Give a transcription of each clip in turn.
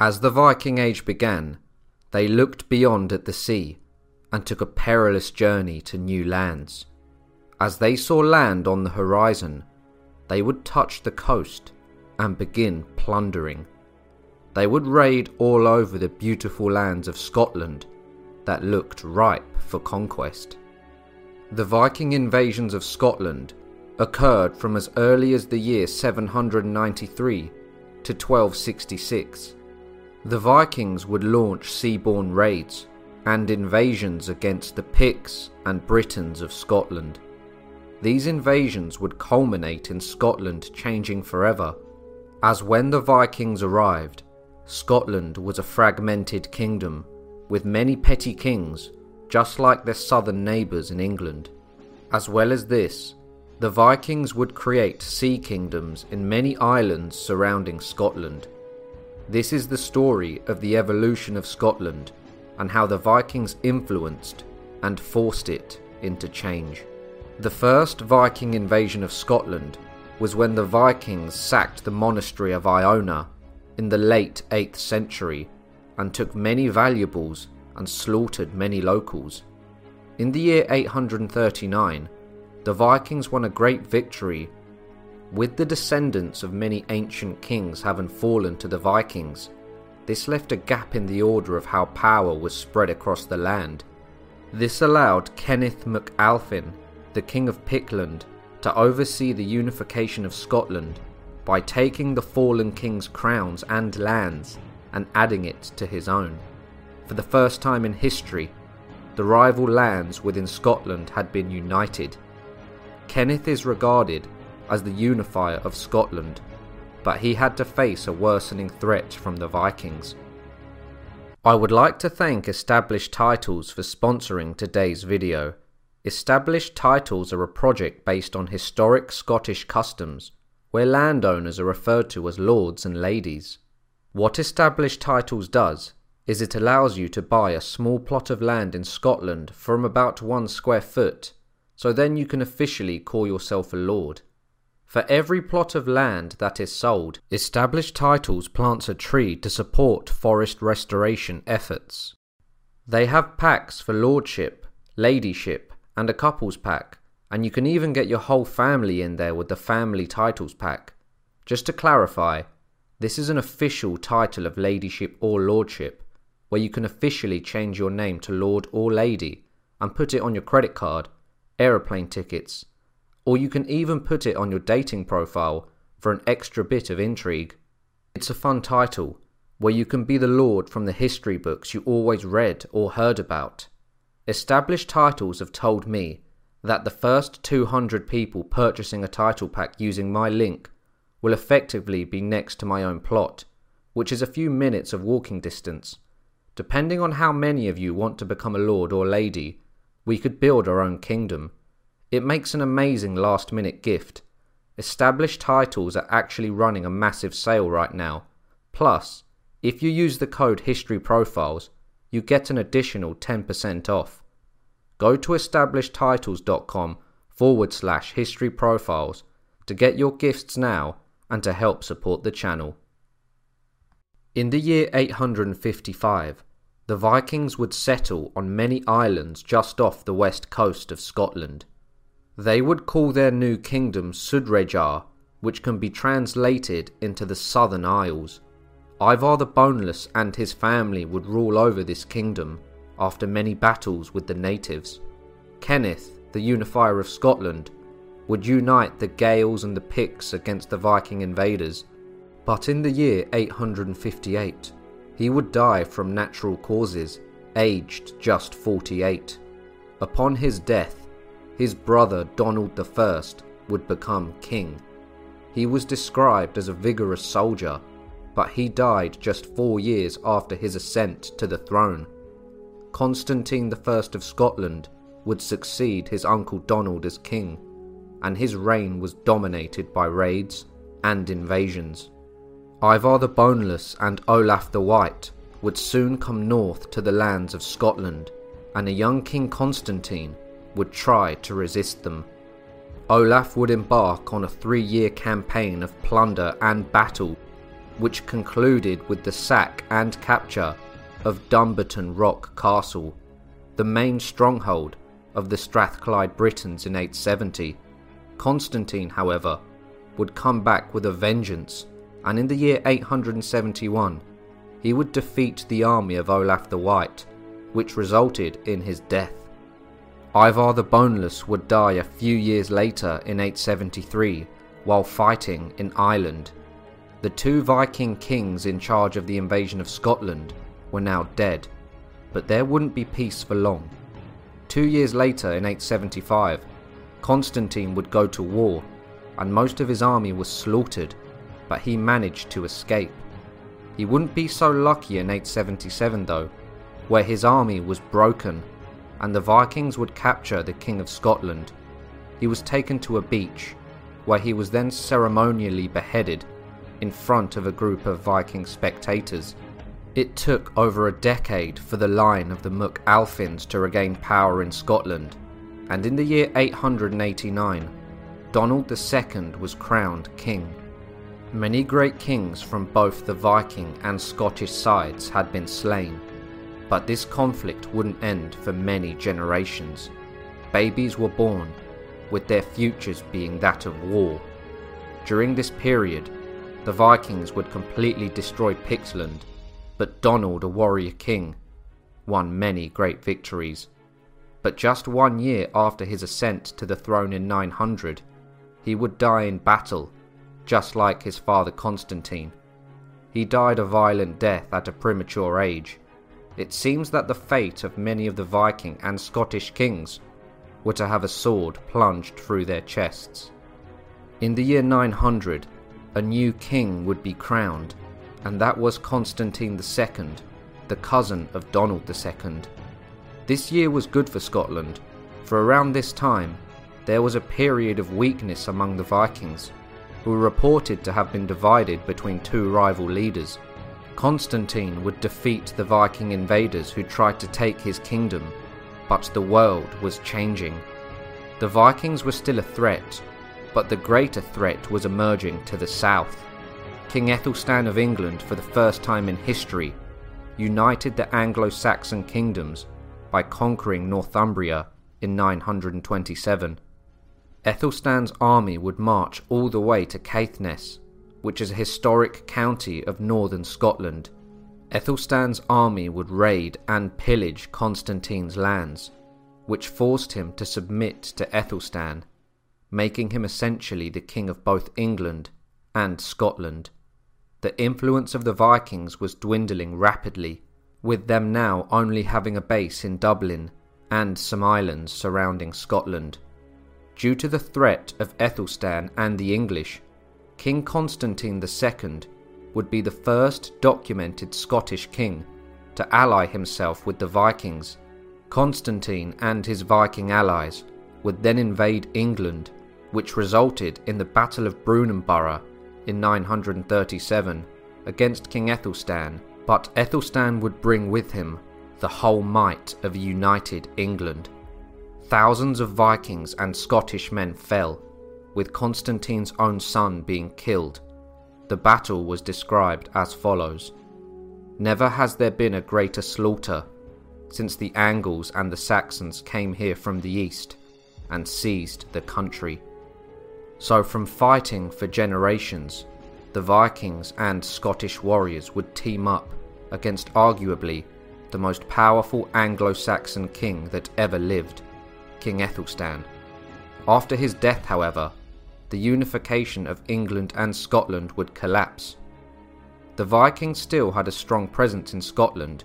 As the Viking Age began, they looked beyond at the sea and took a perilous journey to new lands. As they saw land on the horizon, they would touch the coast and begin plundering. They would raid all over the beautiful lands of Scotland that looked ripe for conquest. The Viking invasions of Scotland occurred from as early as the year 793 to 1266. The Vikings would launch seaborne raids and invasions against the Picts and Britons of Scotland. These invasions would culminate in Scotland changing forever, as when the Vikings arrived, Scotland was a fragmented kingdom with many petty kings, just like their southern neighbours in England. As well as this, the Vikings would create sea kingdoms in many islands surrounding Scotland. This is the story of the evolution of Scotland and how the Vikings influenced and forced it into change. The first Viking invasion of Scotland was when the Vikings sacked the monastery of Iona in the late 8th century and took many valuables and slaughtered many locals. In the year 839, the Vikings won a great victory, with the descendants of many ancient kings having fallen to the Vikings. This left a gap in the order of how power was spread across the land. This allowed Kenneth MacAlpin the King of Pictland, to oversee the unification of Scotland by taking the fallen king's crowns and lands and adding it to his own. For the first time in history, the rival lands within Scotland had been united. Kenneth is regarded as the unifier of Scotland, but he had to face a worsening threat from the Vikings. I would like to thank Established Titles for sponsoring today's video. Established titles are a project based on historic Scottish customs, where landowners are referred to as lords and ladies. What established titles does is it allows you to buy a small plot of land in Scotland from about one square foot, so then you can officially call yourself a lord. For every plot of land that is sold, established titles plants a tree to support forest restoration efforts. They have packs for lordship, ladyship, and a couples pack, and you can even get your whole family in there with the family titles pack. Just to clarify, this is an official title of ladyship or lordship, where you can officially change your name to lord or lady and put it on your credit card, aeroplane tickets, or you can even put it on your dating profile for an extra bit of intrigue. It's a fun title, where you can be the lord from the history books you always read or heard about. Established titles have told me that the first 200 people purchasing a title pack using my link will effectively be next to my own plot, which is a few minutes of walking distance. Depending on how many of you want to become a lord or lady, we could build our own kingdom. It makes an amazing last minute gift. Established titles are actually running a massive sale right now. Plus, if you use the code History Profiles, you get an additional 10% off. Go to establishedtitles.com forward slash history profiles to get your gifts now and to help support the channel. In the year 855, the Vikings would settle on many islands just off the west coast of Scotland. They would call their new kingdom Sudreyjar, which can be translated into the Southern Isles. Ivar the Boneless and his family would rule over this kingdom after many battles with the natives. Kenneth, the unifier of Scotland, would unite the Gaels and the Picts against the Viking invaders, but in the year 858 he would die from natural causes, aged just 48. Upon his death, his brother Donald I would become king. He was described as a vigorous soldier but he died just four years after his ascent to the throne. Constantine I of Scotland would succeed his uncle Donald as king, and his reign was dominated by raids and invasions. Ivar the Boneless and Olaf the White would soon come north to the lands of Scotland, and a young King Constantine would try to resist them. Olaf would embark on a three year campaign of plunder and battle which concluded with the sack and capture of Dumbarton Rock Castle, the main stronghold of the Strathclyde Britons in 870. Constantine, however, would come back with a vengeance, and in the year 871 he would defeat the army of Olaf the White, which resulted in his death. Ivar the Boneless would die a few years later in 873 while fighting in Ireland. The two Viking kings in charge of the invasion of Scotland were now dead, but there wouldn't be peace for long. Two years later, in 875, Constantine would go to war, and most of his army was slaughtered, but he managed to escape. He wouldn't be so lucky in 877 though, where his army was broken and the Vikings would capture the King of Scotland. He was taken to a beach, where he was then ceremonially beheaded in front of a group of Viking spectators. It took over a decade for the line of the MacAlpins to regain power in Scotland, and in the year 889, Donald II was crowned king. Many great kings from both the Viking and Scottish sides had been slain, but this conflict wouldn't end for many generations. Babies were born, with their futures being that of war. During this period, the Vikings would completely destroy Pictland, but Donald, a warrior king, won many great victories. But just one year after his ascent to the throne in 900, he would die in battle, just like his father Constantine. He died a violent death at a premature age, it seems that the fate of many of the Viking and Scottish kings were to have a sword plunged through their chests. In the year 900, a new king would be crowned, and that was Constantine II, the cousin of Donald II. This year was good for Scotland, for around this time there was a period of weakness among the Vikings, who were reported to have been divided between two rival leaders. Constantine would defeat the Viking invaders who tried to take his kingdom, but the world was changing. The Vikings were still a threat, but the greater threat was emerging to the south. King Ethelstan of England, for the first time in history, united the Anglo Saxon kingdoms by conquering Northumbria in 927. Ethelstan's army would march all the way to Caithness which is a historic county of northern Scotland. Ethelstan's army would raid and pillage Constantine's lands, which forced him to submit to Ethelstan, making him essentially the king of both England and Scotland. The influence of the Vikings was dwindling rapidly, with them now only having a base in Dublin and some islands surrounding Scotland. Due to the threat of Ethelstan and the English, King Constantine II would be the first documented Scottish king to ally himself with the Vikings. Constantine and his Viking allies would then invade England, which resulted in the Battle of Brunanburh in 937 against King Ethelstan, but Ethelstan would bring with him the whole might of united England. Thousands of Vikings and Scottish men fell, with Constantine's own son being killed. The battle was described as follows Never has there been a greater slaughter since the Angles and the Saxons came here from the east and seized the country. So, from fighting for generations, the Vikings and Scottish warriors would team up against arguably the most powerful Anglo Saxon king that ever lived, King Ethelstan. After his death, however, the unification of England and Scotland would collapse. The Vikings still had a strong presence in Scotland,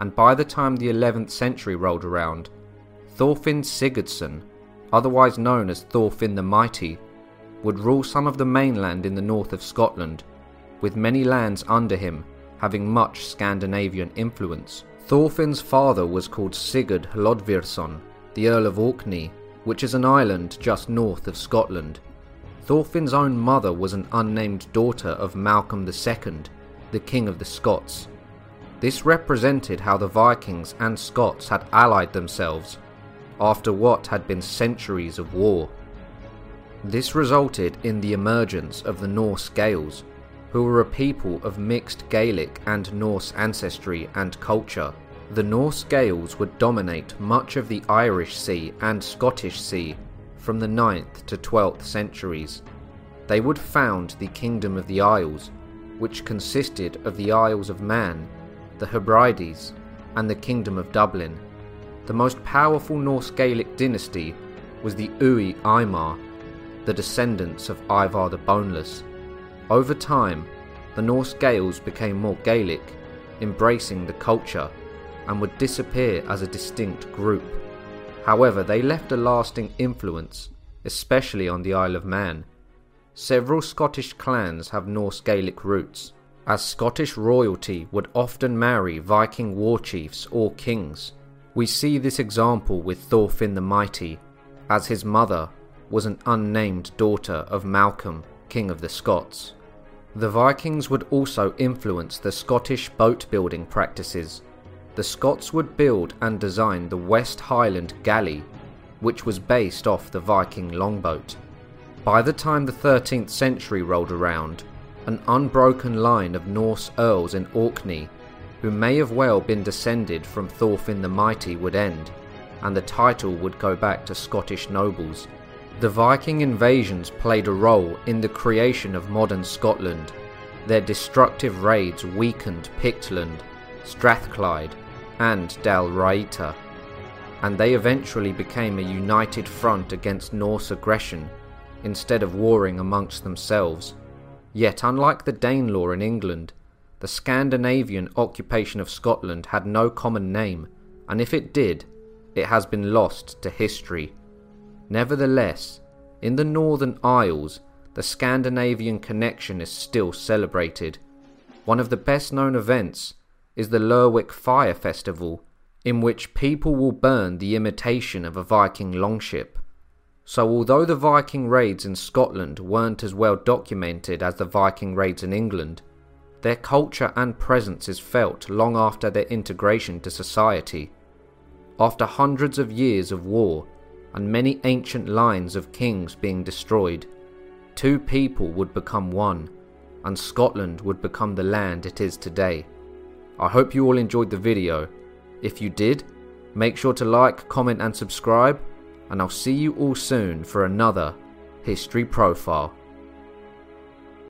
and by the time the 11th century rolled around, Thorfinn Sigurdsson, otherwise known as Thorfinn the Mighty, would rule some of the mainland in the north of Scotland, with many lands under him having much Scandinavian influence. Thorfinn's father was called Sigurd Hlodvirsson, the Earl of Orkney, which is an island just north of Scotland. Thorfinn's own mother was an unnamed daughter of Malcolm II, the King of the Scots. This represented how the Vikings and Scots had allied themselves after what had been centuries of war. This resulted in the emergence of the Norse Gaels, who were a people of mixed Gaelic and Norse ancestry and culture. The Norse Gaels would dominate much of the Irish Sea and Scottish Sea from the 9th to 12th centuries. They would found the Kingdom of the Isles, which consisted of the Isles of Man, the Hebrides, and the Kingdom of Dublin. The most powerful Norse Gaelic dynasty was the Uí Ímair, the descendants of Ivar the Boneless. Over time, the Norse Gaels became more Gaelic, embracing the culture, and would disappear as a distinct group. However, they left a lasting influence, especially on the Isle of Man. Several Scottish clans have Norse Gaelic roots, as Scottish royalty would often marry Viking war chiefs or kings. We see this example with Thorfinn the Mighty, as his mother was an unnamed daughter of Malcolm, King of the Scots. The Vikings would also influence the Scottish boat building practices. The Scots would build and design the West Highland galley, which was based off the Viking longboat. By the time the 13th century rolled around, an unbroken line of Norse earls in Orkney, who may have well been descended from Thorfinn the Mighty, would end, and the title would go back to Scottish nobles the Viking invasions played a role in the creation of modern Scotland. Their destructive raids weakened Pictland, Strathclyde, and Dál Riata, and they eventually became a united front against Norse aggression instead of warring amongst themselves. Yet, unlike the Danelaw in England, the Scandinavian occupation of Scotland had no common name, and if it did, it has been lost to history. Nevertheless, in the Northern Isles, the Scandinavian connection is still celebrated. One of the best known events is the Lerwick Fire Festival, in which people will burn the imitation of a Viking longship. So, although the Viking raids in Scotland weren't as well documented as the Viking raids in England, their culture and presence is felt long after their integration to society. After hundreds of years of war, and many ancient lines of kings being destroyed, two people would become one, and Scotland would become the land it is today. I hope you all enjoyed the video. If you did, make sure to like, comment and subscribe, and I'll see you all soon for another History Profile.